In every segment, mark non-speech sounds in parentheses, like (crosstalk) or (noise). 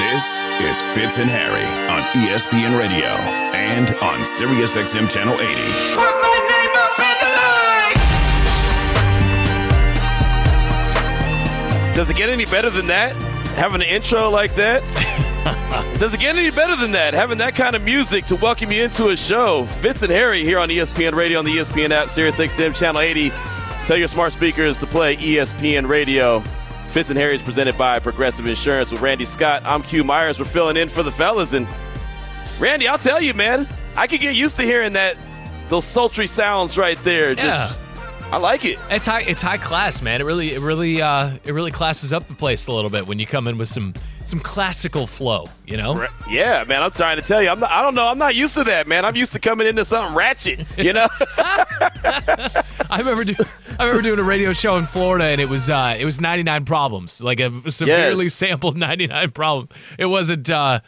This is Fitz and Harry on ESPN Radio and on SiriusXM Channel 80. Put my name up in the line! Does it get any better than that? Having an intro like that? (laughs) Does it get any better than that? Having that kind of music to welcome you into a show. Fitz and Harry here on ESPN Radio on the ESPN app, SiriusXM Channel 80. Tell your smart speakers to play ESPN Radio. Fitz and Harry is presented by Progressive Insurance with Randy Scott. I'm Q Myers. We're filling in for the fellas. And Randy, I'll tell you, man, I could get used to hearing that those sultry sounds right there. Just I like it. It's high. It's high class, man. It really, it really, uh, it really classes up the place a little bit when you come in with some some classical flow. You know. Yeah, man. I'm trying to tell you. I'm not, I don't know. I'm not used to that, man. I'm used to coming into something ratchet. You know. (laughs) I remember. Do, I remember doing a radio show in Florida, and it was uh, it was 99 problems, like a severely Yes. sampled (laughs) 99 problems. It wasn't. Uh,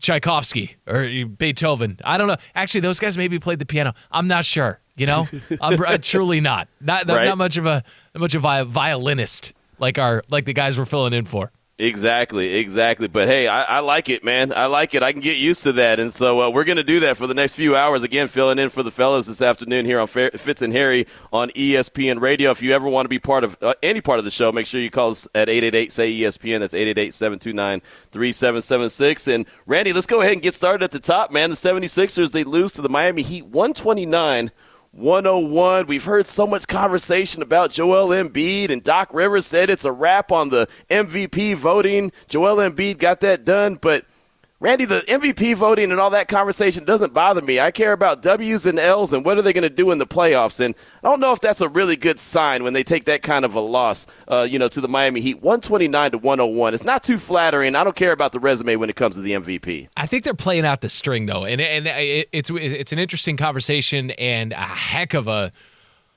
Tchaikovsky or Beethoven. I don't know. Actually, those guys maybe played the piano. I'm not sure. You know, I'm, I'm truly not. Not not, Right. not much of a not much of a violinist like our like the guys we're filling in for. Exactly, exactly. But hey, I, I like it, man. I like it. I can get used to that. And so uh, we're going to do that for the next few hours. Again, filling in for the fellas this afternoon here on Fitz and Harry on ESPN Radio. If you ever want to be part of uh, any part of the show, make sure you call us at 888 say ESPN. That's 888 729 3776. And Randy, let's go ahead and get started at the top, man. The 76ers, they lose to the Miami Heat 129 101. We've heard so much conversation about Joel Embiid, and Doc Rivers said it's a wrap on the MVP voting. Joel Embiid got that done, but Randy, the MVP voting and all that conversation doesn't bother me. I care about W's and L's and what are they going to do in the playoffs. And I don't know if that's a really good sign when they take that kind of a loss, uh, you know, to the Miami Heat, 129 to 101. It's not too flattering. I don't care about the resume when it comes to the MVP. I think they're playing out the string though, and and it, it's it's an interesting conversation and a heck of a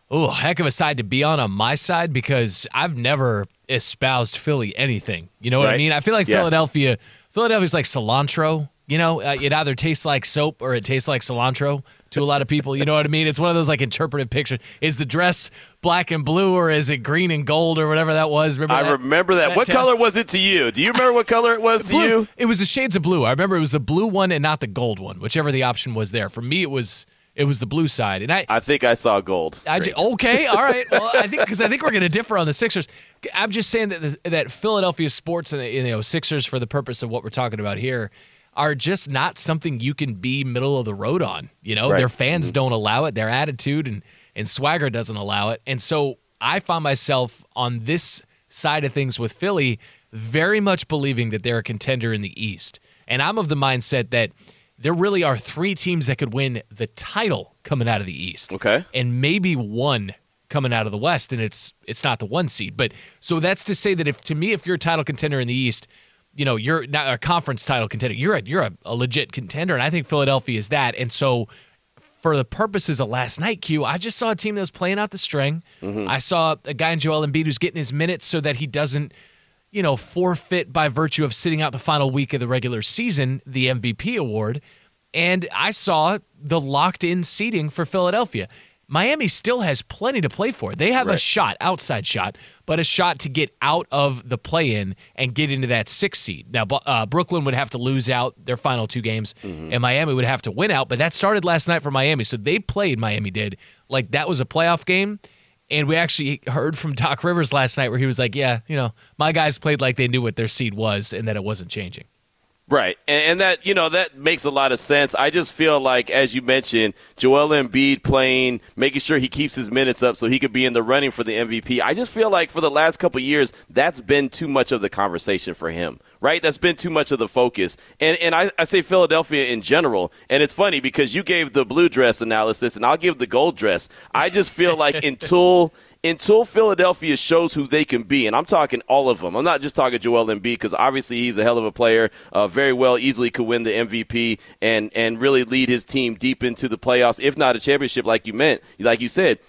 oh heck of a side to be on on my side because I've never espoused Philly anything. You know what I mean? I feel like Yeah. Philadelphia Philadelphia's like cilantro. You know, uh, it either tastes like soap or it tastes like cilantro to a lot of people. You know what I mean? It's one of those like interpretive pictures. Is the dress black and blue or is it green and gold or whatever that was? Remember I that? remember that. what test? color was it to you? Do you remember what color it was to blue. you? It was the shades of blue. I remember it was the blue one and not the gold one, whichever the option was there. For me, it was it was the blue side, and I. I think I saw gold. I okay, all right. (laughs) Well, I think because I think we're going to differ on the Sixers. I'm just saying that the, that Philadelphia sports and you know Sixers, for the purpose of what we're talking about here, are just not something you can be middle of the road on. You know, Right. their fans mm-hmm. don't allow it. Their attitude and and swagger doesn't allow it. And so I found myself on this side of things with Philly, very much believing that they're a contender in the East. And I'm of the mindset that there really are three teams that could win the title coming out of the East Okay. and maybe one coming out of the West, and it's it's not the one seed. But so that's to say that if to me, if you're a title contender in the East, you know you're not a conference title contender. You're a you're a, a legit contender, and I think Philadelphia is that. And so for the purposes of last night, Q, I just saw a team that was playing out the string. Mm-hmm. I saw a guy in Joel Embiid who's getting his minutes so that he doesn't, you know, forfeit by virtue of sitting out the final week of the regular season the MVP award. And I saw the locked in seating for Philadelphia. Miami still has plenty to play for. They have a shot, outside shot, but a shot to get out of the play in and get into that sixth seed. Now, uh, Brooklyn would have to lose out their final two games, and Miami would have to win out, but that started last night for Miami. So they played, Miami did, like that was a playoff game. And we actually heard from Doc Rivers last night where he was like, yeah, you know, my guys played like they knew what their seed was and that it wasn't changing. Right. And, and that, you know, that makes a lot of sense. I just feel like, as you mentioned, Joel Embiid playing, making sure he keeps his minutes up so he could be in the running for the MVP. I just feel like for the last couple of years, that's been too much of the conversation for him, right? That's been too much of the focus. And, and I, I say Philadelphia in general. And it's funny because you gave the blue dress analysis and I'll give the gold dress. I just feel like (laughs) until until Philadelphia shows who they can be, and I'm talking all of them. I'm not just talking Joel Embiid because obviously he's a hell of a player, uh, very well easily could win the MVP and and really lead his team deep into the playoffs, if not a championship, like you meant, like you said.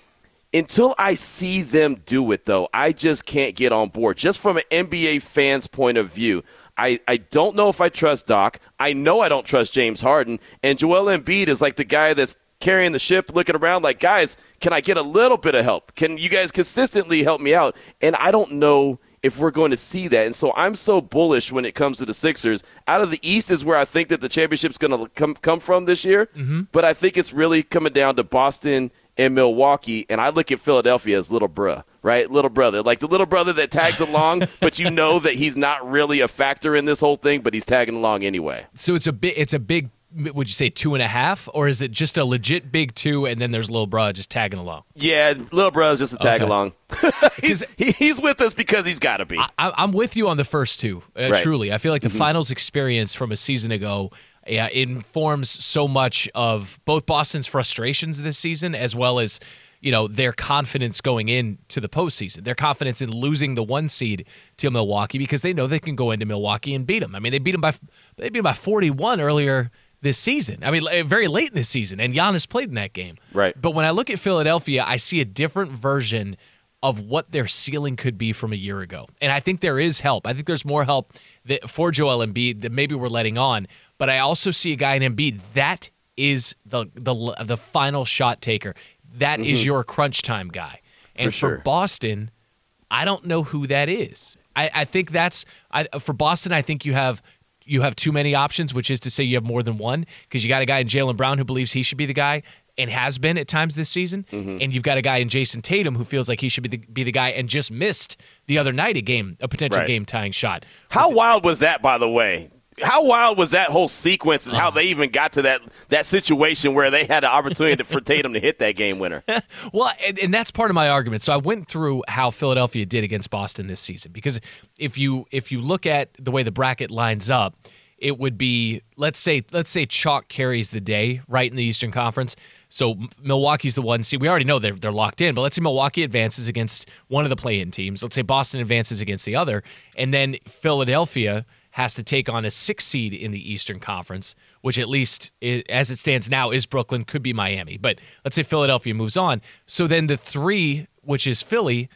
Until I see them do it, though, I just can't get on board. Just from an NBA fan's point of view, I, I don't know if I trust Doc. I know I don't trust James Harden. And Joel Embiid is like the guy that's carrying the ship, looking around like, guys, can I get a little bit of help? Can you guys consistently help me out? And I don't know if we're going to see that. And so I'm so bullish when it comes to the Sixers. Out of the East is where I think that the championship's going to come come from this year. Mm-hmm. But I think it's really coming down to Boston and Milwaukee. And I look at Philadelphia as little bruh, right? Little brother, like the little brother that tags along, (laughs) but you know that he's not really a factor in this whole thing, but he's tagging along anyway. So it's a bit. It's a big would you say two and a half, or is it just a legit big two, and then there's little bro just tagging along? Yeah, little bro is just a tag okay. along. (laughs) he's, he, he's with us because he's got to be. I, am with you on the first two. Uh, right. Truly, I feel like the mm-hmm. finals experience from a season ago yeah, informs so much of both Boston's frustrations this season as well as you know their confidence going into the postseason, their confidence in losing the one seed to Milwaukee because they know they can go into Milwaukee and beat them. I mean, they beat them by they beat them by 41 earlier this season. I mean, very late in this season, and Giannis played in that game. Right. But when I look at Philadelphia, I see a different version of what their ceiling could be from a year ago, and I think there is help. I think there's more help that, for Joel Embiid that maybe we're letting on. But I also see a guy in Embiid that is the the the final shot taker. That mm-hmm. is your crunch time guy. And for, sure. for Boston, I don't know who that is. I, I think that's I, for Boston. I think you have you have too many options, which is to say you have more than one because you got a guy in Jaylen Brown who believes he should be the guy and has been at times this season, mm-hmm. and you've got a guy in Jayson Tatum who feels like he should be the, be the guy and just missed the other night a game, a potential right. game tying shot. How wild was that, by the way? How wild was that whole sequence and how they even got to that that situation where they had an opportunity to, for Tatum to hit that game winner? (laughs) well, and, and, that's part of my argument. So I went through how Philadelphia did against Boston this season because if you if you look at the way the bracket lines up, it would be let's say let's say chalk carries the day right in the Eastern Conference. So Milwaukee's the one. See, we already know they're they're locked in, but let's say Milwaukee advances against one of the play-in teams. Let's say Boston advances against the other, and then Philadelphia has to take on a six seed in the Eastern Conference, which at least as it stands now is Brooklyn, could be Miami. But let's say Philadelphia moves on. So then the three, which is Philly,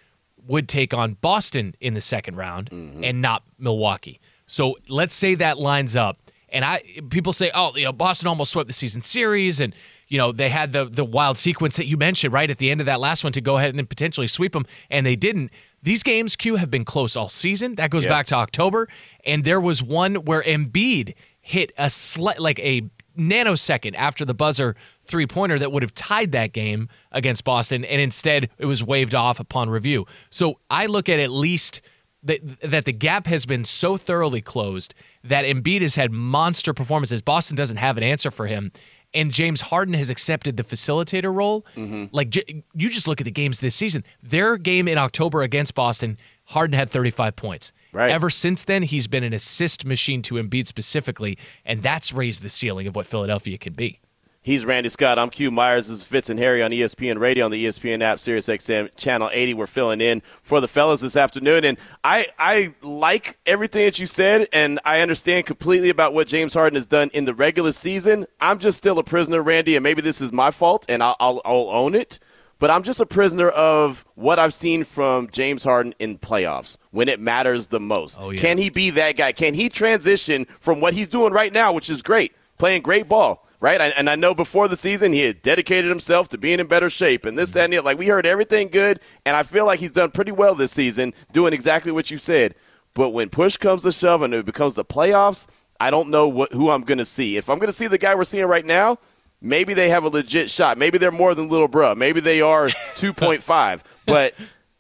would take on Boston in the second round mm-hmm. and not Milwaukee. So let's say that lines up, and I people say, oh, you know, Boston almost swept the season series, and you know they had the the wild sequence that you mentioned right at the end of that last one to go ahead and potentially sweep them, and they didn't. These games, Q, have been close all season. That goes back to October, and there was one where Embiid hit a slight, like a nanosecond after the buzzer three pointer that would have tied that game against Boston, and instead it was waved off upon review. So I look at at least that that the gap has been so thoroughly closed that Embiid has had monster performances. Boston doesn't have an answer for him, and James Harden has accepted the facilitator role. Mm-hmm. Like you just look at the games this season. Their game in October against Boston, Harden had 35 points. Right. Ever since then, he's been an assist machine to Embiid specifically, and that's raised the ceiling of what Philadelphia can be. He's Randy Scott. I'm Q Myers. This is Fitz and Harry on ESPN Radio on the ESPN app, Sirius XM Channel 80. We're filling in for the fellas this afternoon, and I I like everything that you said, and I understand completely about what James Harden has done in the regular season. I'm just still a prisoner, Randy, and maybe this is my fault, and I'll, I'll, I'll own it. But I'm just a prisoner of what I've seen from James Harden in playoffs when it matters the most. Oh, yeah. Can he be that guy? Can he transition from what he's doing right now, which is great, playing great ball? Right? And I know before the season he had dedicated himself to being in better shape and this, that, and the Like we heard everything good, and I feel like he's done pretty well this season, doing exactly what you said. But when push comes to shove and it becomes the playoffs, I don't know what who I'm going to see. If I'm going to see the guy we're seeing right now, maybe they have a legit shot. Maybe they're more than little bruh. Maybe they are (laughs) 2.5. But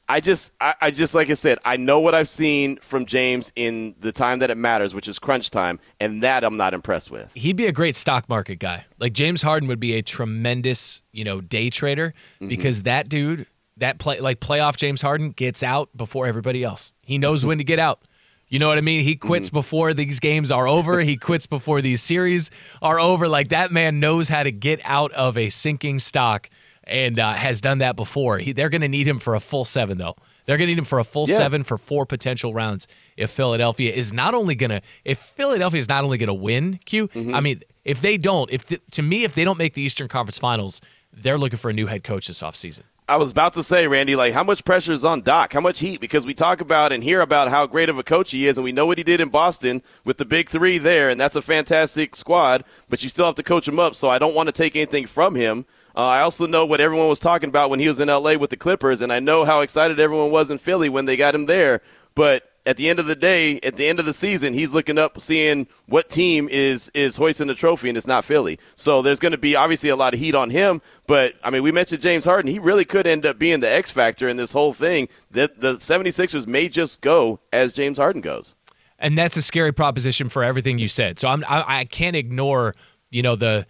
I just, I, I, just like I said, I know what I've seen from James in the time that it matters, which is crunch time, and that I'm not impressed with. He'd be a great stock market guy. Like James Harden would be a tremendous, you know, day trader mm-hmm. because that dude, that play, like playoff James Harden, gets out before everybody else. He knows mm-hmm. when to get out. You know what I mean? He quits mm-hmm. before these games are over. he quits before these series are over. Like that man knows how to get out of a sinking stock and uh, has done that before. He, they're going to need him for a full seven, though. They're going to need him for a full yeah. seven for four potential rounds. If Philadelphia is not only going to, if Philadelphia is not only going to win, Q, mm-hmm. I mean, if they don't, if the, to me, if they don't make the Eastern Conference Finals, they're looking for a new head coach this offseason. I was about to say, Randy, like how much pressure is on Doc? How much heat? Because we talk about and hear about how great of a coach he is, and we know what he did in Boston with the big three there, and that's a fantastic squad. But you still have to coach him up. So I don't want to take anything from him. Uh, I also know what everyone was talking about when he was in LA with the Clippers, and I know how excited everyone was in Philly when they got him there. but at the end of the day, at the end of the season, he's looking up, seeing what team is is hoisting the trophy, and it's not Philly. So there's going to be obviously a lot of heat on him. But I mean, we mentioned James Harden; he really could end up being the X factor in this whole thing. That the 76ers may just go as James Harden goes. And that's a scary proposition for everything you said. So I'm, I, I can't ignore, you know, the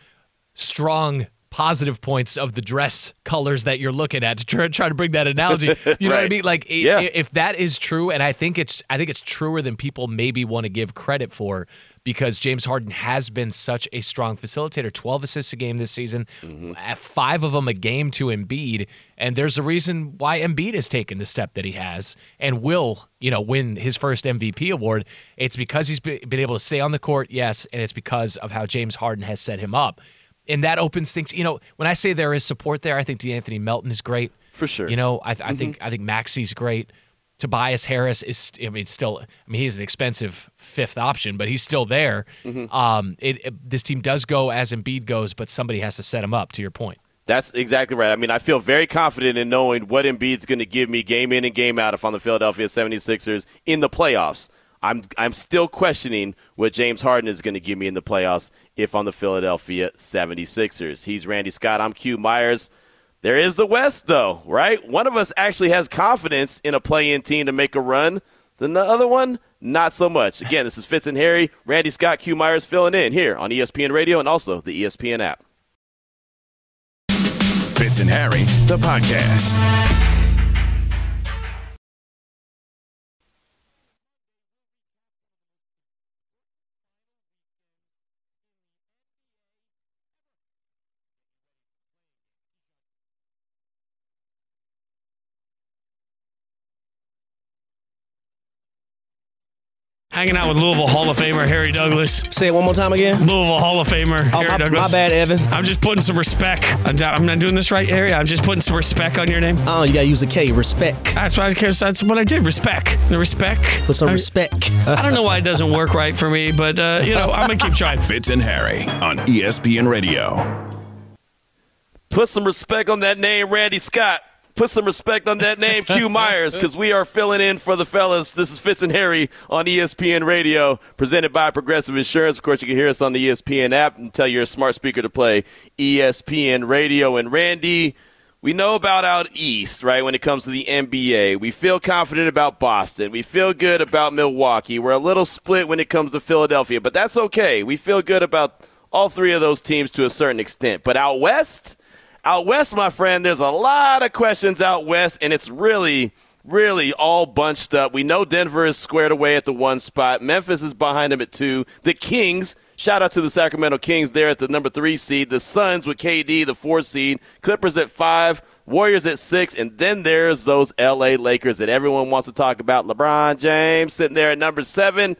strong positive points of the dress colors that you're looking at to try, try to bring that analogy. You know right. what I (laughs) mean? Like, yeah. if that is true, and I think it's, I think it's truer than people maybe want to give credit for, because James Harden has been such a strong facilitator. Twelve assists a game this season, Mm-hmm. five of them a game to Embiid, and there's a reason why Embiid has taken the step that he has and will, you know, win his first MVP award. It's because he's been able to stay on the court, yes, and it's because of how James Harden has set him up and that opens things. You know, when I say there is support there, I think De'Anthony Melton is great For sure. You know, I, I think I think Maxey's great. Tobias Harris is, I mean, still, I mean, he's an expensive fifth option, but he's still there. Um, it, it- this team does go as Embiid goes, but somebody has to set him up. To your point, That's exactly right. I mean, I feel very confident in knowing what Embiid's going to give me game in and game out if I'm the Philadelphia 76ers in the playoffs. I'm I'm still questioning what James Harden is going to give me in the playoffs if I'm the Philadelphia 76ers. He's Randy Scott. I'm Q Myers. There is the West, though, right? One of us actually has confidence in a play-in team to make a run. The other one, not so much. Again, this is Fitz and Harry. Randy Scott, Q Myers filling in here on ESPN Radio and also the ESPN app. Fitz and Harry, the podcast. Hanging out with Louisville Hall of Famer Harry Douglas. Say it one more time again. Louisville Hall of Famer Oh, Harry my, Douglas. my bad, Evan. I'm just putting some respect. I'm not I'm not doing this right, Harry. I'm just putting some respect on your name. Oh, you gotta use a K. Respect. That's what I That's what I did. Respect. The respect. Put some I, respect. I don't know why it doesn't work right for me, but uh, you know I'm gonna keep trying. (laughs) Fitz and Harry on ESPN Radio. Put some respect on that name, Randy Scott. Put some respect on that name, Q (laughs) Myers, because we are filling in for the fellas. This is Fitz and Harry on ESPN Radio, presented by Progressive Insurance. Of course, you can hear us on the ESPN app and tell your smart speaker to play ESPN Radio. And Randy, we know about out east, right, when it comes to the NBA. We feel confident about Boston. We feel good about Milwaukee. We're a little split when it comes to Philadelphia, but that's okay. We feel good about all three of those teams to a certain extent. But out west, out west, my friend, there's a lot of questions out west, and it's really, really all bunched up. We know Denver is squared away at the one spot. Memphis is behind them at two. The Kings, shout out to the Sacramento Kings there at the number three seed. The Suns with KD, the four seed. Clippers at five. Warriors at six. And then there's those LA Lakers that everyone wants to talk about. LeBron James sitting there at number seven.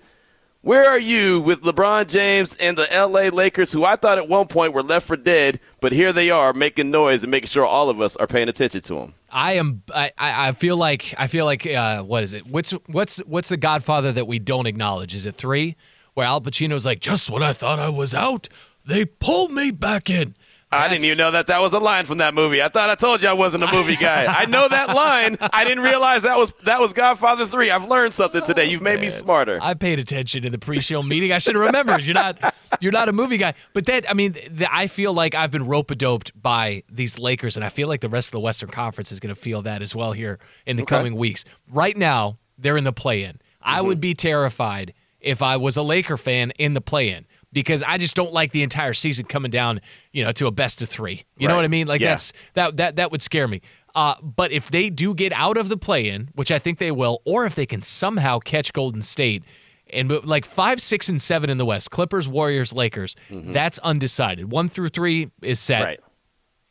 Where are you with LeBron James and the LA Lakers, who I thought at one point were left for dead, but here they are making noise and making sure all of us are paying attention to them? I am. I, I feel like I feel like uh, what is it? What's what's what's the Godfather that we don't acknowledge? Is it three? Where Al Pacino's like, just when I thought I was out, they pulled me back in. I didn't even know that that was a line from that movie. I thought I told you I wasn't a movie guy. (laughs) I know that line. I didn't realize that was that was Godfather Three. I've learned something today. You've made me smarter. I paid attention in the pre-show meeting. I should have remembered. You're not you're not a movie guy. But that I mean, th- I feel like I've been rope a doped by these Lakers, and I feel like the rest of the Western Conference is going to feel that as well here in the coming weeks. Right now, they're in the play-in. I mm-hmm. would be terrified if I was a Laker fan in the play-in. Because I just don't like the entire season coming down, you know, to a best of three. You know what I mean? Like Yeah. that's that that that would scare me. Uh, but if they do get out of the play-in, which I think they will, or if they can somehow catch Golden State and like five, six, and seven in the West, Clippers, Warriors, Lakers, that's undecided. One through three is set. Mm-hmm. Right.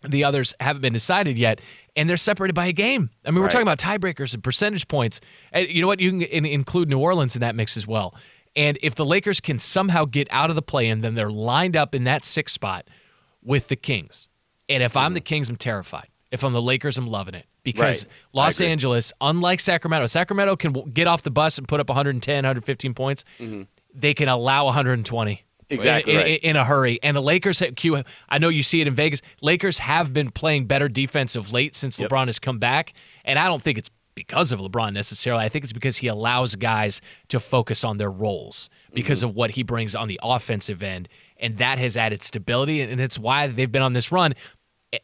The others haven't been decided yet, and they're separated by a game. I mean, we're Right. talking about tiebreakers and percentage points. And you know what? You can in- include New Orleans in that mix as well. And if the Lakers can somehow get out of the play-in, then they're lined up in that sixth spot with the Kings. And if I'm the Kings, I'm terrified. If I'm the Lakers, I'm loving it because Right. Los. Angeles, unlike Sacramento, Sacramento can get off the bus and put up 110, 115 points. They can allow 120. Mm-hmm. Exactly in, in- right. in a hurry. And the Lakers, have- Q, I know you see it in Vegas. Lakers have been playing better defense of late since Yep. LeBron has come back, and I don't think it's because of LeBron necessarily. I think it's because he allows guys to focus on their roles because Mm-hmm. of what he brings on the offensive end. And that has added stability. And it's why they've been on this run.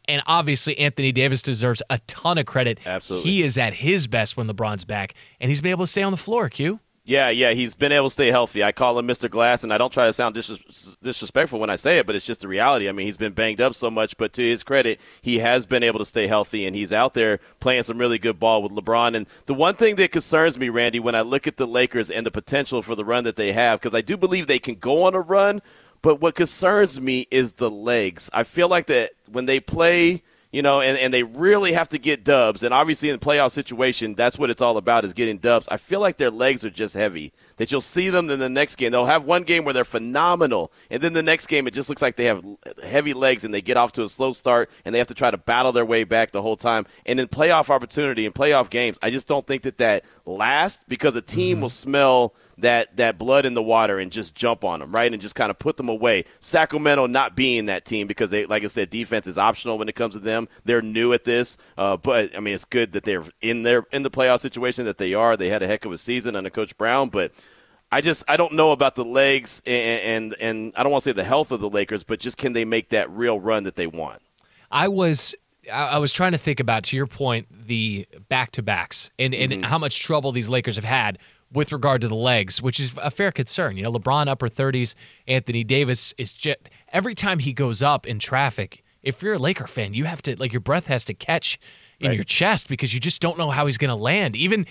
And obviously, Anthony Davis deserves a ton of credit. Absolutely. He is at his best when LeBron's back, and he's been able to stay on the floor, Q. Yeah, yeah, he's been able to stay healthy. I call him Mr. Glass, and I don't try to sound dis- disrespectful when I say it, but it's just the reality. I mean, he's been banged up so much, but to his credit, he has been able to stay healthy, and he's out there playing some really good ball with LeBron. And the one thing that concerns me, Randy, when I look at the Lakers and the potential for the run that they have, because I do believe they can go on a run, but what concerns me is the legs. I feel like that when they play you know, and, and they really have to get dubs. And obviously, in the playoff situation, that's what it's all about is getting dubs. I feel like their legs are just heavy. That you'll see them in the next game. They'll have one game where they're phenomenal, and then the next game it just looks like they have heavy legs and they get off to a slow start and they have to try to battle their way back the whole time. And in playoff opportunity and playoff games, I just don't think that that lasts because a team mm-hmm. will smell that that blood in the water and just jump on them, right? And just kind of put them away. Sacramento not being that team because they, like I said, defense is optional when it comes to them. They're new at this, uh, but I mean, it's good that they're in their in the playoff situation that they are. They had a heck of a season under Coach Brown, but. I just I don't know about the legs and, and and I don't want to say the health of the Lakers, but just can they make that real run that they want? I was I was trying to think about to your point the back to backs and, and how much trouble these Lakers have had with regard to the legs, which is a fair concern. You know, LeBron upper thirties, Anthony Davis is just every time he goes up in traffic. If you're a Laker fan, you have to like your breath has to catch in your chest because you just don't know how he's going to land. Even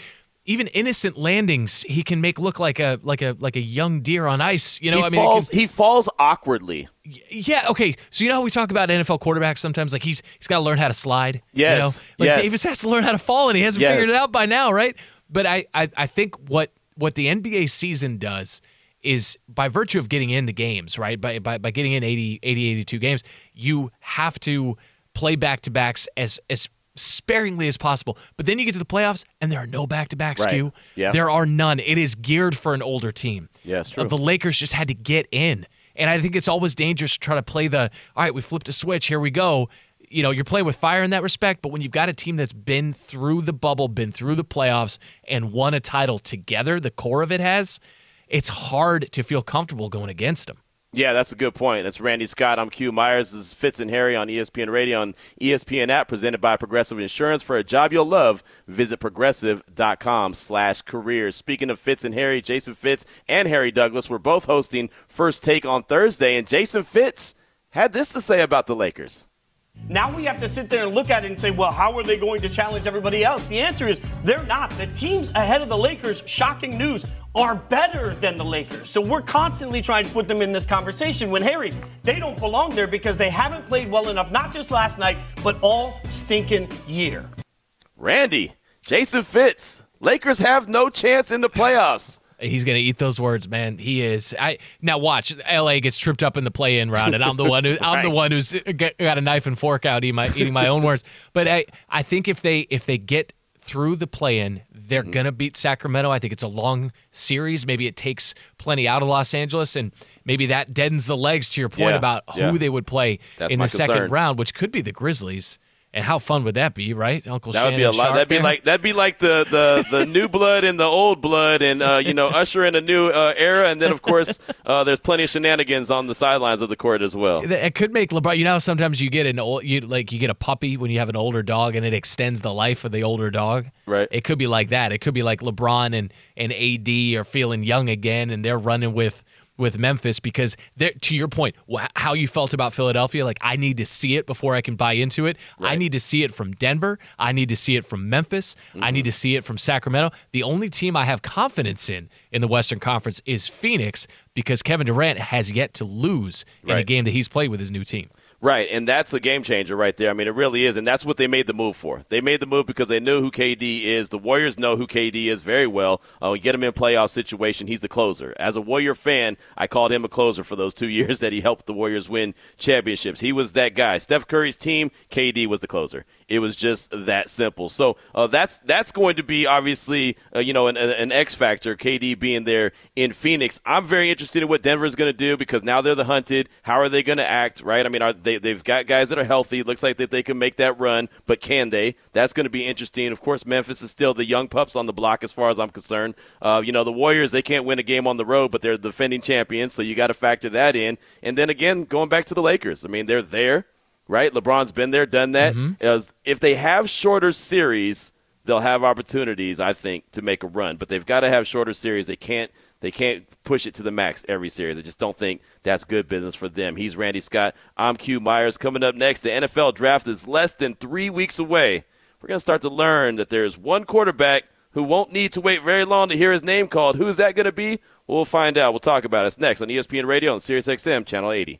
even innocent landings, he can make look like a like a like a young deer on ice. You know, he I mean, it can- he falls awkwardly. yeah, okay. So you know how we talk about NFL quarterbacks sometimes, like he's he's got to learn how to slide. Yes, You know? Like yes. Davis has to learn how to fall, and he hasn't Yes. figured it out by now, right? But I, I I think what what the NBA season does is by virtue of getting in the games, right? By by, by getting in 80, 80, 82 games, you have to play back to backs as as sparingly as possible. But then you get to the playoffs, and there are no back to backs. Right. Q. Yeah. There are none. It is geared for an older team. Yes, Uh, true. The Lakers just had to get in. And I think it's always dangerous to try to play the, all right, we flipped a switch, here we go. You know, you're playing with fire in that respect, but when you've got a team that's been through the bubble, been through the playoffs, and won a title together, the core of it has, it's hard to feel comfortable going against them. Yeah, that's a good point. That's Randy Scott. I'm Q Myers. This is Fitz and Harry on ESPN Radio and ESPN app presented by Progressive Insurance. For a job you'll love, visit progressive.com slash careers. Speaking of Fitz and Harry, Jason Fitz and Harry Douglas were both hosting First Take on Thursday, and Jason Fitz had this to say about the Lakers. Now we have to sit there and look at it and say, well, how are they going to challenge everybody else? The answer is they're not. The teams ahead of the Lakers, shocking news, are better than the Lakers. So we're constantly trying to put them in this conversation when, Harry, they don't belong there because they haven't played well enough, not just last night, but all stinking year. Randy, Jason Fitz, Lakers have no chance in the playoffs. He's gonna eat those words, man. He is. I now watch. L.A. gets tripped up in the play-in round, and I'm the one who (laughs) I'm the Right. one who's got got a knife and fork out eating my eating my own words. (laughs) But I I think if they if they get through the play-in, they're Mm-hmm. gonna beat Sacramento. I think it's a long series. Maybe it takes plenty out of Los Angeles, and maybe that deadens the legs. To your point Yeah, about who yeah. they would play That's in the second round, which could be the Grizzlies. And how fun would that be, right, Uncle That would Shannon be a lot. Sharp That'd be like that'd be like the the the new blood and the old blood, and uh, you know, usher in a new uh, era. And then, of course, uh, there's plenty of shenanigans on the sidelines of the court as well. it could make LeBron. You know, sometimes you get an old, you like you get a puppy when you have an older dog, and it extends the life of the older dog. Right. It could be like that. It could be like LeBron and and AD are feeling young again, and they're running with with Memphis because to your point, wh- how you felt about Philadelphia. Like I need to see it before I can buy into it. I need to see it from Denver. I need to see it from Memphis. I mm-hmm. need to see it from Sacramento. The only team I have confidence in in the Western Conference is Phoenix because Kevin Durant has yet to lose in a game that he's played with his new team. Right, and that's the game changer right there. I mean, it really is, and that's what they made the move for. They made the move because they knew who KD is. The Warriors know who KD is very well. Uh, we get him in playoff situation. He's the closer. As a Warrior fan, I called him a closer for those two (laughs) years that he helped the Warriors win championships. He was that guy. Steph Curry's team, KD was the closer. It was just that simple. So uh, that's that's going to be obviously uh, you know an, an X factor. KD being there in Phoenix. I'm very interested in what Denver is going to do because now they're the hunted. How are they going to act? Right? I mean, are they, they've got guys that are healthy. Looks like that they can make that run, but can they? That's going to be interesting. Of course, Memphis is still the young pups on the block as far as I'm concerned. Uh, you know, the Warriors, they can't win a game on the road, but they're defending champions, so you got to factor that in. And then again, going back to the Lakers, I mean, they're there, right? LeBron's been there, done that. Mm-hmm. As- If they have shorter series, they'll have opportunities, I think, to make a run. But they've got to have shorter series. They can't they can't push it to the max every series. I just don't think that's good business for them. He's Randy Scott. I'm Q Myers. Coming up next, the NFL draft is less than three weeks away. We're going to start to learn that there's one quarterback who won't need to wait very long to hear his name called. Who's that going to be? We'll find out. We'll talk about it. It's next on ESPN Radio on SiriusXM Channel 80.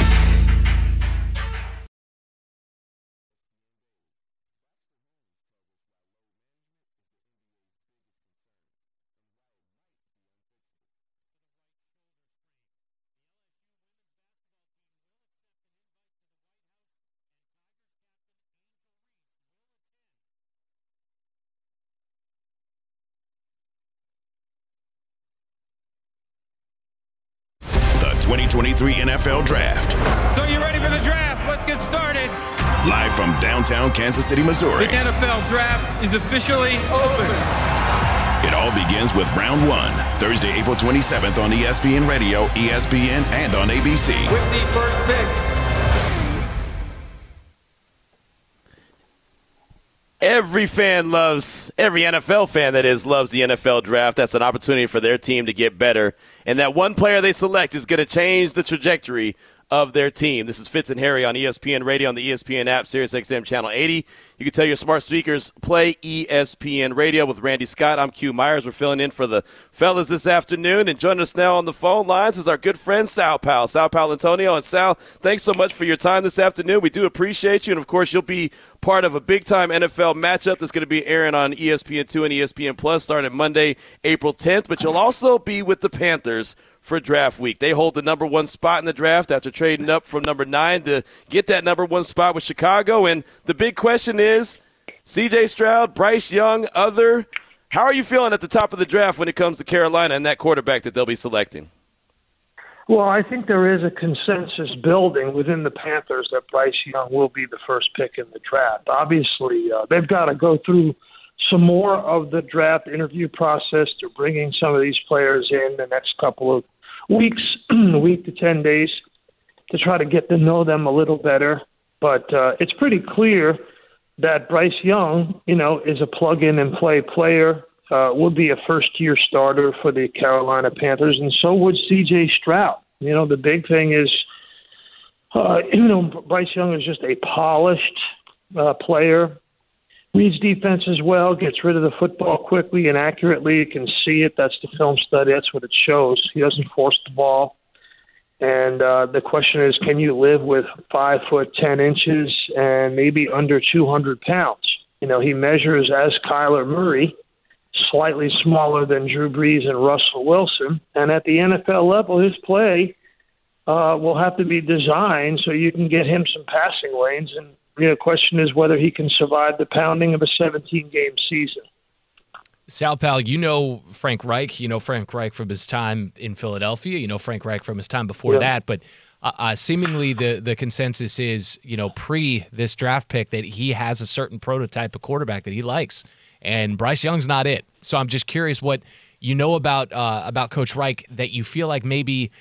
2023 NFL Draft. So you ready for the draft? Let's get started. Live from downtown Kansas City, Missouri. The NFL draft is officially open. It all begins with round one, Thursday, April 27th on ESPN Radio, ESPN, and on ABC. With the first pick. Every fan loves, every NFL fan that is, loves the NFL draft. That's an opportunity for their team to get better. And that one player they select is going to change the trajectory of their team. This is Fitz and Harry on ESPN Radio on the ESPN app, SiriusXM Channel 80. You can tell your smart speakers, play ESPN Radio with Randy Scott. I'm Q Myers. We're filling in for the fellas this afternoon. And joining us now on the phone lines is our good friend Sal Pal, Sal Paolantonio. And Sal, thanks so much for your time this afternoon. We do appreciate you. And of course, you'll be part of a big time NFL matchup that's going to be airing on E ESPN2 and ESPN Plus starting Monday, April 10th. But you'll also be with the Panthers for draft week. They hold the number one spot in the draft after trading up from number nine to get that number one spot with Chicago. And the big question is CJ Stroud, Bryce Young, other. How are you feeling at the top of the draft when it comes to Carolina and that quarterback that they'll be selecting? Well, I think there is a consensus building within the Panthers that Bryce Young will be the first pick in the draft. Obviously, uh, they've got to go through some more of the draft interview process. They're bringing some of these players in the next couple of weeks, (clears throat) week to 10 days, to try to get to know them a little better. But uh, it's pretty clear that Bryce Young, you know, is a plug in and play player uh, would be a first year starter for the Carolina Panthers, and so would C.J. Stroud. You know, the big thing is, uh, (clears throat) you know, Bryce Young is just a polished uh, player, reads defense as well, gets rid of the football quickly and accurately. You can see it. That's the film study. That's what it shows. He doesn't force the ball. And uh, the question is, can you live with five foot ten inches and maybe under two hundred pounds? You know, he measures as Kyler Murray slightly smaller than Drew Brees and Russell Wilson. And at the NFL level, his play uh, will have to be designed so you can get him some passing lanes. And you know, the question is whether he can survive the pounding of a 17 game season. Sal Pal, you know Frank Reich. You know Frank Reich from his time in Philadelphia. You know Frank Reich from his time before Yeah. that. But uh, uh, seemingly the the consensus is, you know, pre this draft pick that he has a certain prototype of quarterback that he likes, and Bryce Young's not it. So I'm just curious what you know about uh, about Coach Reich that you feel like maybe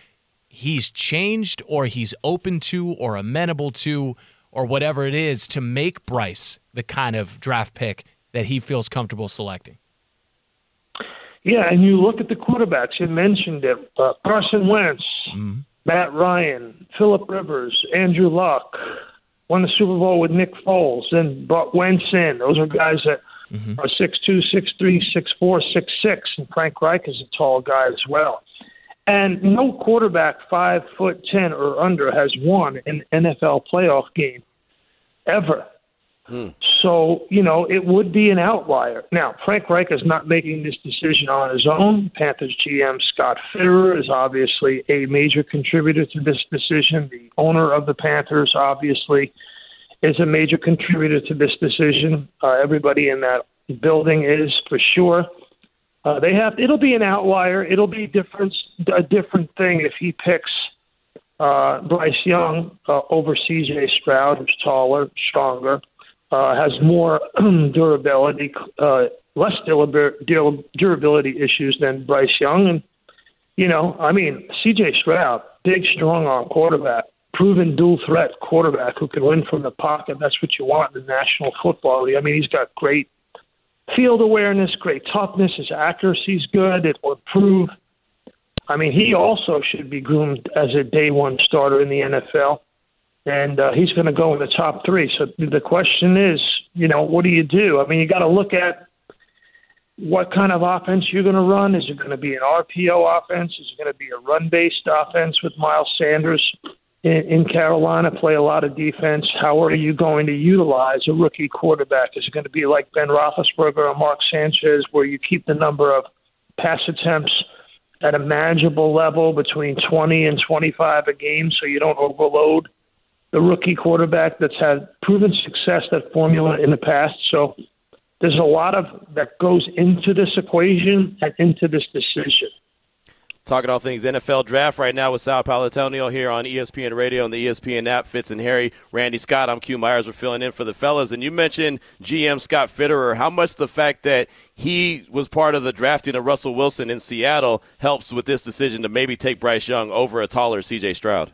he's changed or he's open to or amenable to or whatever it is to make Bryce the kind of draft pick that he feels comfortable selecting. Yeah, and you look at the quarterbacks. You mentioned it: uh, Carson Wentz, Matt Ryan, Philip Rivers, Andrew Luck. Won the Super Bowl with Nick Foles, and brought Wentz in. Those are guys that are six two, six three, six four, six six, and Frank Reich is a tall guy as well. And no quarterback five foot ten or under has won an NFL playoff game ever. So, you know, it would be an outlier. Now, Frank Reich is not making this decision on his own. Panthers GM Scott Fitterer is obviously a major contributor to this decision. The owner of the Panthers, obviously, is a major contributor to this decision. Uh, everybody in that building is for sure. Uh, they have. It'll be an outlier. It'll be different, a different thing if he picks uh, Bryce Young uh, over C.J. Stroud, who's taller, stronger, uh, has more (clears throat) durability, uh, less durability issues than Bryce Young, and you know, I mean, C.J. Stroud, big, strong arm quarterback, proven dual threat quarterback who can win from the pocket. That's what you want in the National Football League. I mean, he's got great field awareness, great toughness. His accuracy's good. It will improve. I mean, he also should be groomed as a day one starter in the NFL, and uh, he's going to go in the top three. So the question is, you know, what do you do? I mean, you got to look at what kind of offense you're going to run. Is it going to be an RPO offense? Is it going to be a run based offense with Miles Sanders? In, in Carolina play a lot of defense. How are you going to utilize a rookie quarterback? Is it going to be like Ben Roethlisberger or Mark Sanchez, where you keep the number of pass attempts at a manageable level between 20 and 25 a game, so you don't overload the rookie quarterback that's had proven success that formula in the past. So there's a lot of that goes into this equation and into this decision. Talking all things NFL draft right now with Sal Paolantonio here on ESPN Radio and the ESPN app. Fitz and Harry, Randy Scott, I'm Q Myers. We're filling in for the fellas. And you mentioned GM Scott Fitterer. How much the fact that he was part of the drafting of Russell Wilson in Seattle helps with this decision to maybe take Bryce Young over a taller CJ Stroud?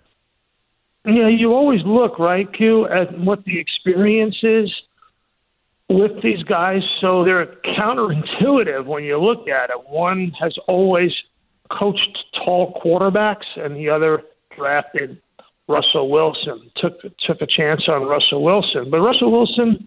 Yeah, you always look, right, Q, at what the experience is with these guys. So they're counterintuitive when you look at it. One has always – coached tall quarterbacks, and the other drafted Russell Wilson. Took took a chance on Russell Wilson, but Russell Wilson,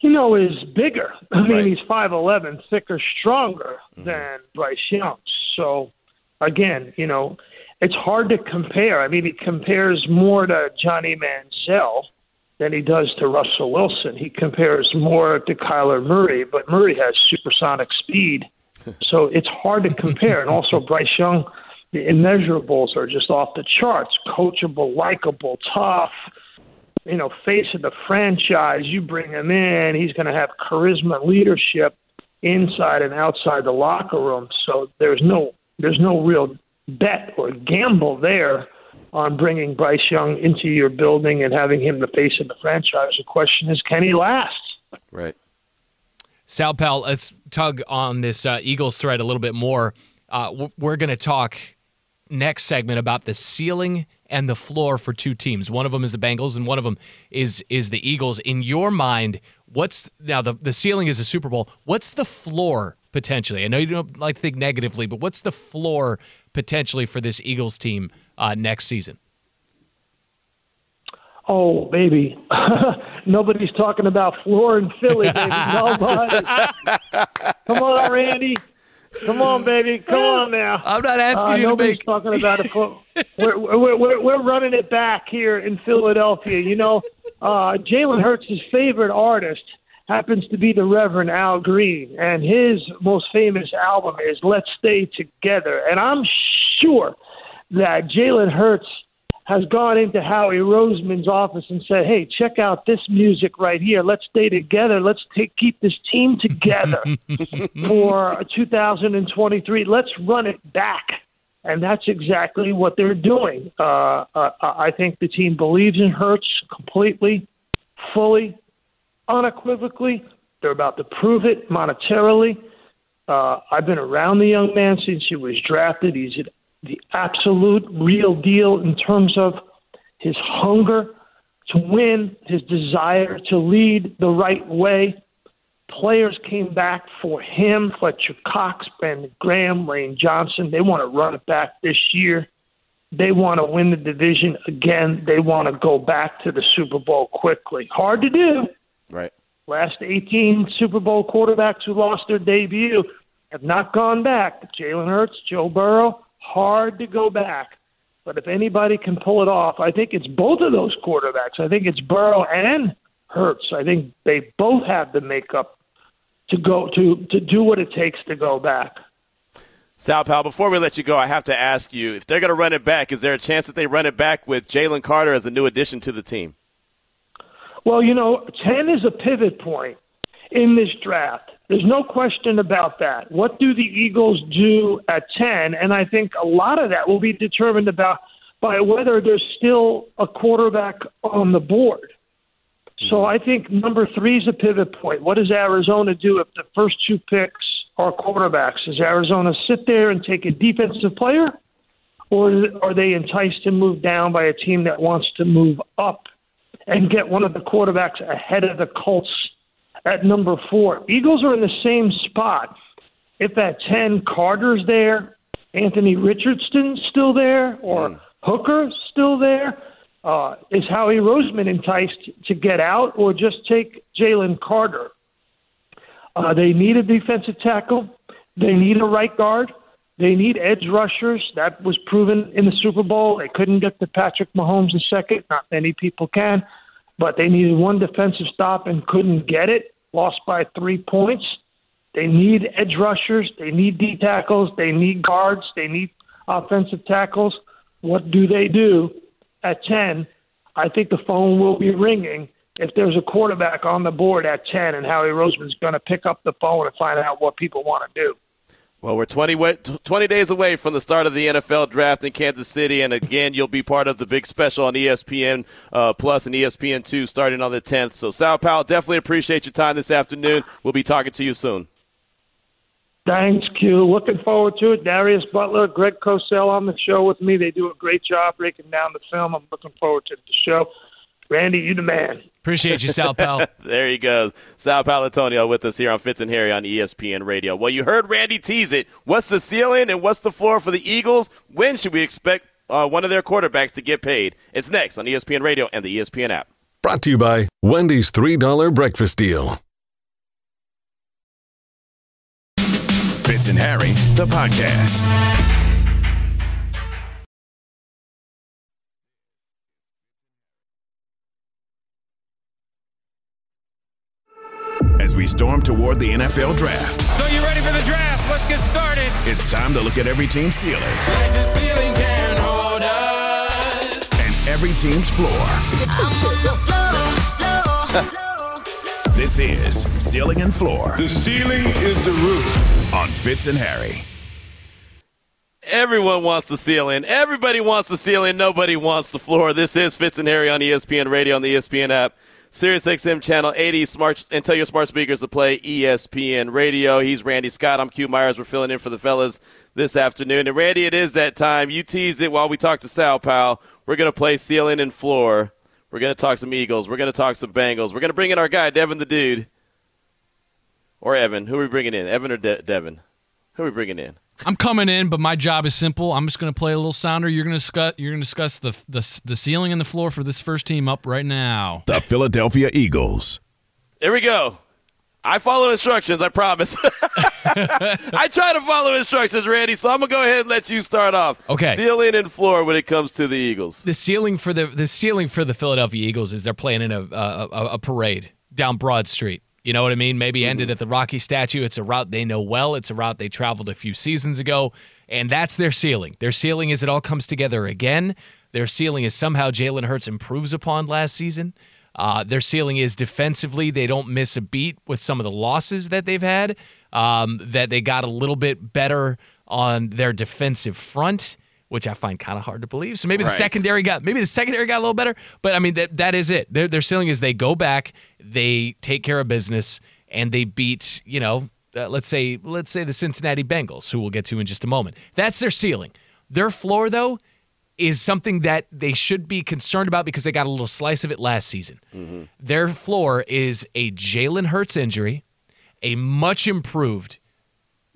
you know, is bigger. I mean, right. he's five eleven, thicker, stronger mm-hmm. than Bryce Young. So, again, you know, it's hard to compare. I mean, he compares more to Johnny Manziel than he does to Russell Wilson. He compares more to Kyler Murray, but Murray has supersonic speed so it's hard to compare. And also, Bryce Young, the immeasurables are just off the charts coachable, likable, tough, you know, face of the franchise. You bring him in, he's going to have charisma, leadership inside and outside the locker room. So there's no there's no real bet or gamble there on bringing Bryce Young into your building and having him the face of the franchise. The question is, can he last? Right. Sal Pal, let's tug on this uh, Eagles thread a little bit more. Uh, we're going to talk next segment about the ceiling and the floor for two teams. One of them is the Bengals, and one of them is is the Eagles. In your mind, what's now the the ceiling is a Super Bowl. What's the floor potentially? I know you don't like to think negatively, but what's the floor potentially for this Eagles team uh, next season? Oh, baby. (laughs) Nobody's talking about floor in Philly, baby. (laughs) Nobody. Come on, Randy. Come on, baby. Come on now. I'm not asking uh, you to make. talking about it. We're, we're, we're, we're running it back here in Philadelphia. You know, uh, Jalen Hurts' favorite artist happens to be the Reverend Al Green, and his most famous album is "Let's Stay Together." And I'm sure that Jalen Hurts – has gone into Howie Roseman's office and said, "Hey, check out this music right here. Let's stay together. Let's take keep this team together (laughs) for 2023. Let's run it back." And that's exactly what they're doing. Uh, uh, I think the team believes in Hurts completely, fully, unequivocally. They're about to prove it monetarily. Uh, I've been around the young man since he was drafted. He's an the absolute real deal in terms of his hunger to win, his desire to lead the right way. Players came back for him, Fletcher Cox, Brandon Graham, Lane Johnson. They want to run it back this year. They want to win the division again. They want to go back to the Super Bowl quickly. Hard to do. Right. Last 18 Super Bowl quarterbacks who lost their debut have not gone back. Jalen Hurts, Joe Burrow, hard to go back. But if anybody can pull it off, I think it's both of those quarterbacks. I think it's Burrow and Hurts. I think they both have the makeup to go to to do what it takes to go back. Sal Pal, before we let you go, I have to ask you if they're going to run it back. Is there a chance that they run it back with Jalen Carter as a new addition to the team? Well, you know, ten is a pivot point. In this draft. There's no question about that. What do the Eagles do at 10? And I think a lot of that will be determined about by whether there's still a quarterback on the board. So I think number three is a pivot point. What does Arizona do if the first two picks are quarterbacks? Does Arizona sit there and take a defensive player? Or are they enticed to move down by a team that wants to move up and get one of the quarterbacks ahead of the Colts at number four? Eagles are in the same spot. If at 10, Carter's there, Anthony Richardson's still there, or Hooker still there, uh, is Howie Roseman enticed to get out or just take Jalen Carter? Uh, they need a defensive tackle. They need a right guard. They need edge rushers. That was proven in the Super Bowl. They couldn't get to Patrick Mahomes second. Not many people can. But they needed one defensive stop and couldn't get it. Lost by three points. They need edge rushers. They need D tackles. They need guards. They need offensive tackles. What do they do? at 10, I think the phone will be ringing if there's a quarterback on the board at 10 and Howie Roseman's going to pick up the phone and find out what people want to do. Well, we're 20, 20 days away from the start of the NFL draft in Kansas City, and again, you'll be part of the big special on ESPN uh, Plus and ESPN Two starting on the 10th. So, Sal Pal, definitely appreciate your time this afternoon. We'll be talking to you soon. Thanks, Q. Looking forward to it. Darius Butler, Greg Cosell on the show with me. They do a great job breaking down the film. I'm looking forward to the show. Randy, you the man. Appreciate you, Sal Pal. (laughs) there he goes. Sal Paolantonio with us here on Fitz and Harry on ESPN Radio. Well, you heard Randy tease it. What's the ceiling and what's the floor for the Eagles? When should we expect uh, one of their quarterbacks to get paid? It's next on ESPN Radio and the ESPN app. Brought to you by Wendy's $3 breakfast deal. Fitz and Harry, the podcast. As we storm toward the NFL draft. So you ready for the draft? Let's get started. It's time to look at every team's ceiling. Like the ceiling can hold us. And every team's floor. floor, (laughs) floor. this is Ceiling and Floor. The ceiling is the roof. On Fitz and Harry. Everyone wants the ceiling. Everybody wants the ceiling. Nobody wants the floor. This is Fitz and Harry on ESPN Radio on the ESPN app. Sirius XM Channel 80 smart and tell your smart speakers to play ESPN Radio. He's Randy Scott. I'm Q Myers. We're filling in for the fellas this afternoon. And Randy, it is that time. You teased it while we talked to Sal Pal. We're going to play ceiling and floor. We're going to talk some Eagles. We're going to talk some Bengals. We're going to bring in our guy, Devin the Dude. Or Evan. Who are we bringing in? Evan or De- Devin? Who are we bringing in? I'm coming in, but my job is simple. I'm just going to play a little sounder. You're going to discuss. You're going to discuss the, the the ceiling and the floor for this first team up right now. The Philadelphia Eagles. There we go. I follow instructions. I promise. (laughs) I try to follow instructions, Randy. So I'm gonna go ahead and let you start off. Okay. Ceiling and floor when it comes to the Eagles. The ceiling for the the ceiling for the Philadelphia Eagles is they're playing in a a, a, a parade down Broad Street. You know what I mean? Maybe ended Mm-hmm. at the Rocky statue. It's a route they know well. It's a route they traveled a few seasons ago, and that's their ceiling. Their ceiling is it all comes together again. Their ceiling is somehow Jalen Hurts improves upon last season. Uh, their ceiling is defensively they don't miss a beat with some of the losses that they've had. Um, that they got a little bit better on their defensive front which I find kind of hard to believe. So maybe the secondary got maybe the secondary got a little better, but I mean that that is it. Their their ceiling is they go back, they take care of business, and they beat you know uh, let's say let's say the Cincinnati Bengals, who we'll get to in just a moment. That's their ceiling. Their floor though is something that they should be concerned about because they got a little slice of it last season. Their floor is a Jalen Hurts injury, a much improved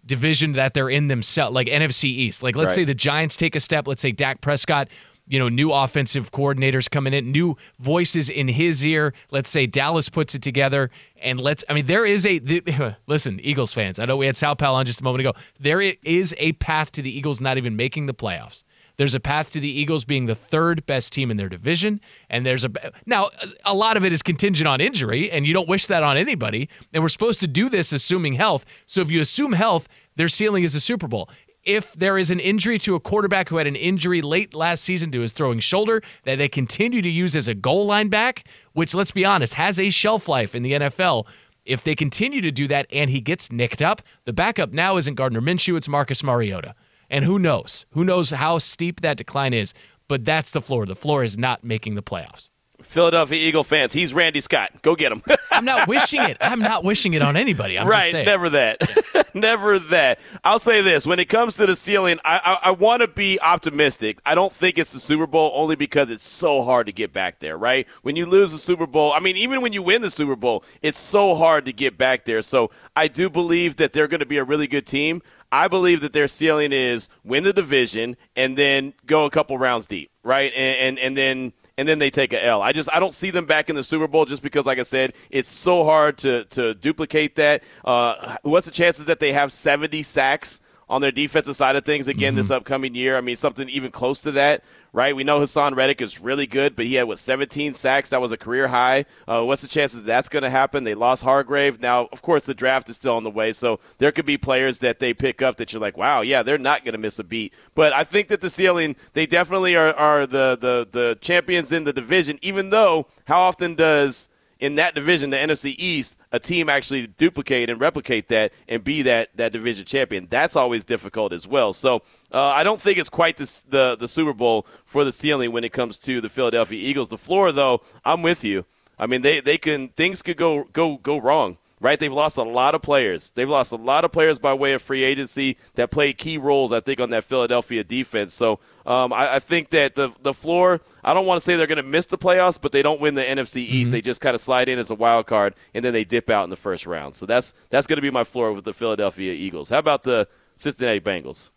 division that they're in themselves, like NFC East. Like, let's Right. say the Giants take a step. Let's say Dak Prescott, you know, new offensive coordinators coming in, new voices in his ear. Let's say Dallas puts it together, and let's. I mean, there is a the, (laughs) listen, Eagles fans. I know we had Sal Pal on just a moment ago. There is a path to the Eagles not even making the playoffs. There's a path to the Eagles being the third best team in their division, and there's a now a lot of it is contingent on injury, and you don't wish that on anybody. And we're supposed to do this assuming health. So if you assume health, their ceiling is a Super Bowl. If there is an injury to a quarterback who had an injury late last season to his throwing shoulder that they continue to use as a goal line back, which let's be honest has a shelf life in the NFL. If they continue to do that and he gets nicked up, the backup now isn't Gardner Minshew, it's Marcus Mariota. And who knows? Who knows how steep that decline is? But that's the floor. The floor is not making the playoffs. Philadelphia Eagle fans, he's Randy Scott. Go get him. (laughs) I'm not wishing it. I'm not wishing it on anybody. I'm right, never that. (laughs) never that. I'll say this: when it comes to the ceiling, I I, I want to be optimistic. I don't think it's the Super Bowl only because it's so hard to get back there. Right? When you lose the Super Bowl, I mean, even when you win the Super Bowl, it's so hard to get back there. So I do believe that they're going to be a really good team. I believe that their ceiling is win the division and then go a couple rounds deep, right? And and, and then and then they take a L. I just I don't see them back in the Super Bowl just because, like I said, it's so hard to to duplicate that. Uh, what's the chances that they have 70 sacks on their defensive side of things again mm-hmm. this upcoming year? I mean, something even close to that, right? We know Haason Reddick is really good, but he had what 17 sacks. That was a career high. Uh, what's the chances that that's going to happen? They lost Hargrave. Now, of course, the draft is still on the way, so there could be players that they pick up that you're like, wow, yeah, they're not going to miss a beat. But I think that the ceiling, they definitely are, are the, the the champions in the division. Even though, how often does in that division, the NFC East, a team actually duplicate and replicate that and be that that division champion. That's always difficult as well. So uh, I don't think it's quite the, the the Super Bowl for the ceiling when it comes to the Philadelphia Eagles. The floor, though, I'm with you. I mean, they, they can things could go go go wrong right? They've lost a lot of players. They've lost a lot of players by way of free agency that played key roles, I think, on that Philadelphia defense. So um, I, I, think that the the floor. I don't want to say they're going to miss the playoffs, but they don't win the NFC East. Mm-hmm. They just kind of slide in as a wild card, and then they dip out in the first round. So that's that's going to be my floor with the Philadelphia Eagles. How about the Cincinnati Bengals?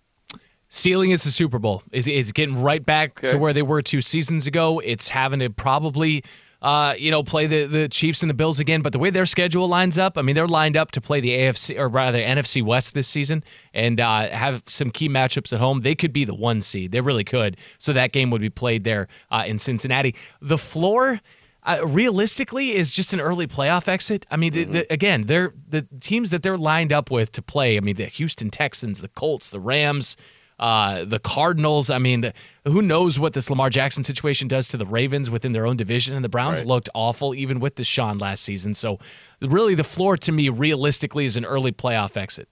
Ceiling is the Super Bowl. It's, it's getting right back okay. to where they were two seasons ago. It's having to probably uh, you know, play the, the Chiefs and the Bills again. But the way their schedule lines up, I mean, they're lined up to play the AFC or rather NFC West this season and uh, have some key matchups at home. They could be the one seed. They really could. So that game would be played there uh, in Cincinnati. The floor. Uh, realistically, is just an early playoff exit. I mean, mm-hmm. the, the, again, they're the teams that they're lined up with to play. I mean, the Houston Texans, the Colts, the Rams, uh, the Cardinals. I mean, the, who knows what this Lamar Jackson situation does to the Ravens within their own division? And the Browns right. looked awful even with Deshaun last season. So, really, the floor to me, realistically, is an early playoff exit.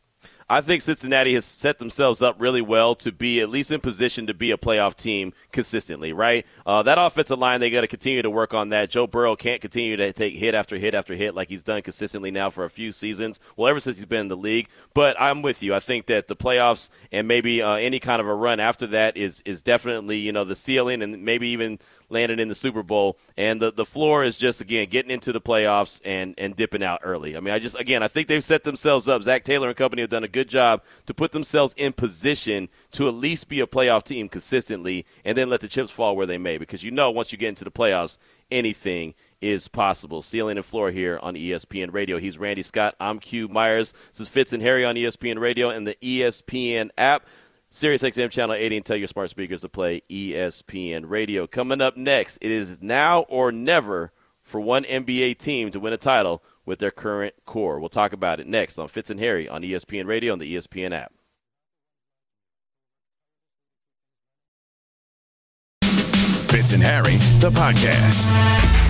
I think Cincinnati has set themselves up really well to be at least in position to be a playoff team consistently, right? Uh, that offensive line, they got to continue to work on that. Joe Burrow can't continue to take hit after hit after hit like he's done consistently now for a few seasons. Well, ever since he's been in the league. But I'm with you. I think that the playoffs and maybe uh, any kind of a run after that is is definitely you know the ceiling and maybe even landing in the Super Bowl. And the, the floor is just, again, getting into the playoffs and, and dipping out early. I mean, I just, again, I think they've set themselves up. Zac Taylor and company have done a good job to put themselves in position to at least be a playoff team consistently and then let the chips fall where they may. Because you know, once you get into the playoffs, anything is possible. Ceiling and floor here on ESPN Radio. He's Randy Scott. I'm Q Myers. This is Fitz and Harry on ESPN Radio and the ESPN app. Sirius XM Channel 80 and tell your smart speakers to play ESPN Radio. Coming up next, it is now or never for one NBA team to win a title with their current core. We'll talk about it next on Fitz and Harry on ESPN Radio and the ESPN app. Fitz and Harry, the podcast.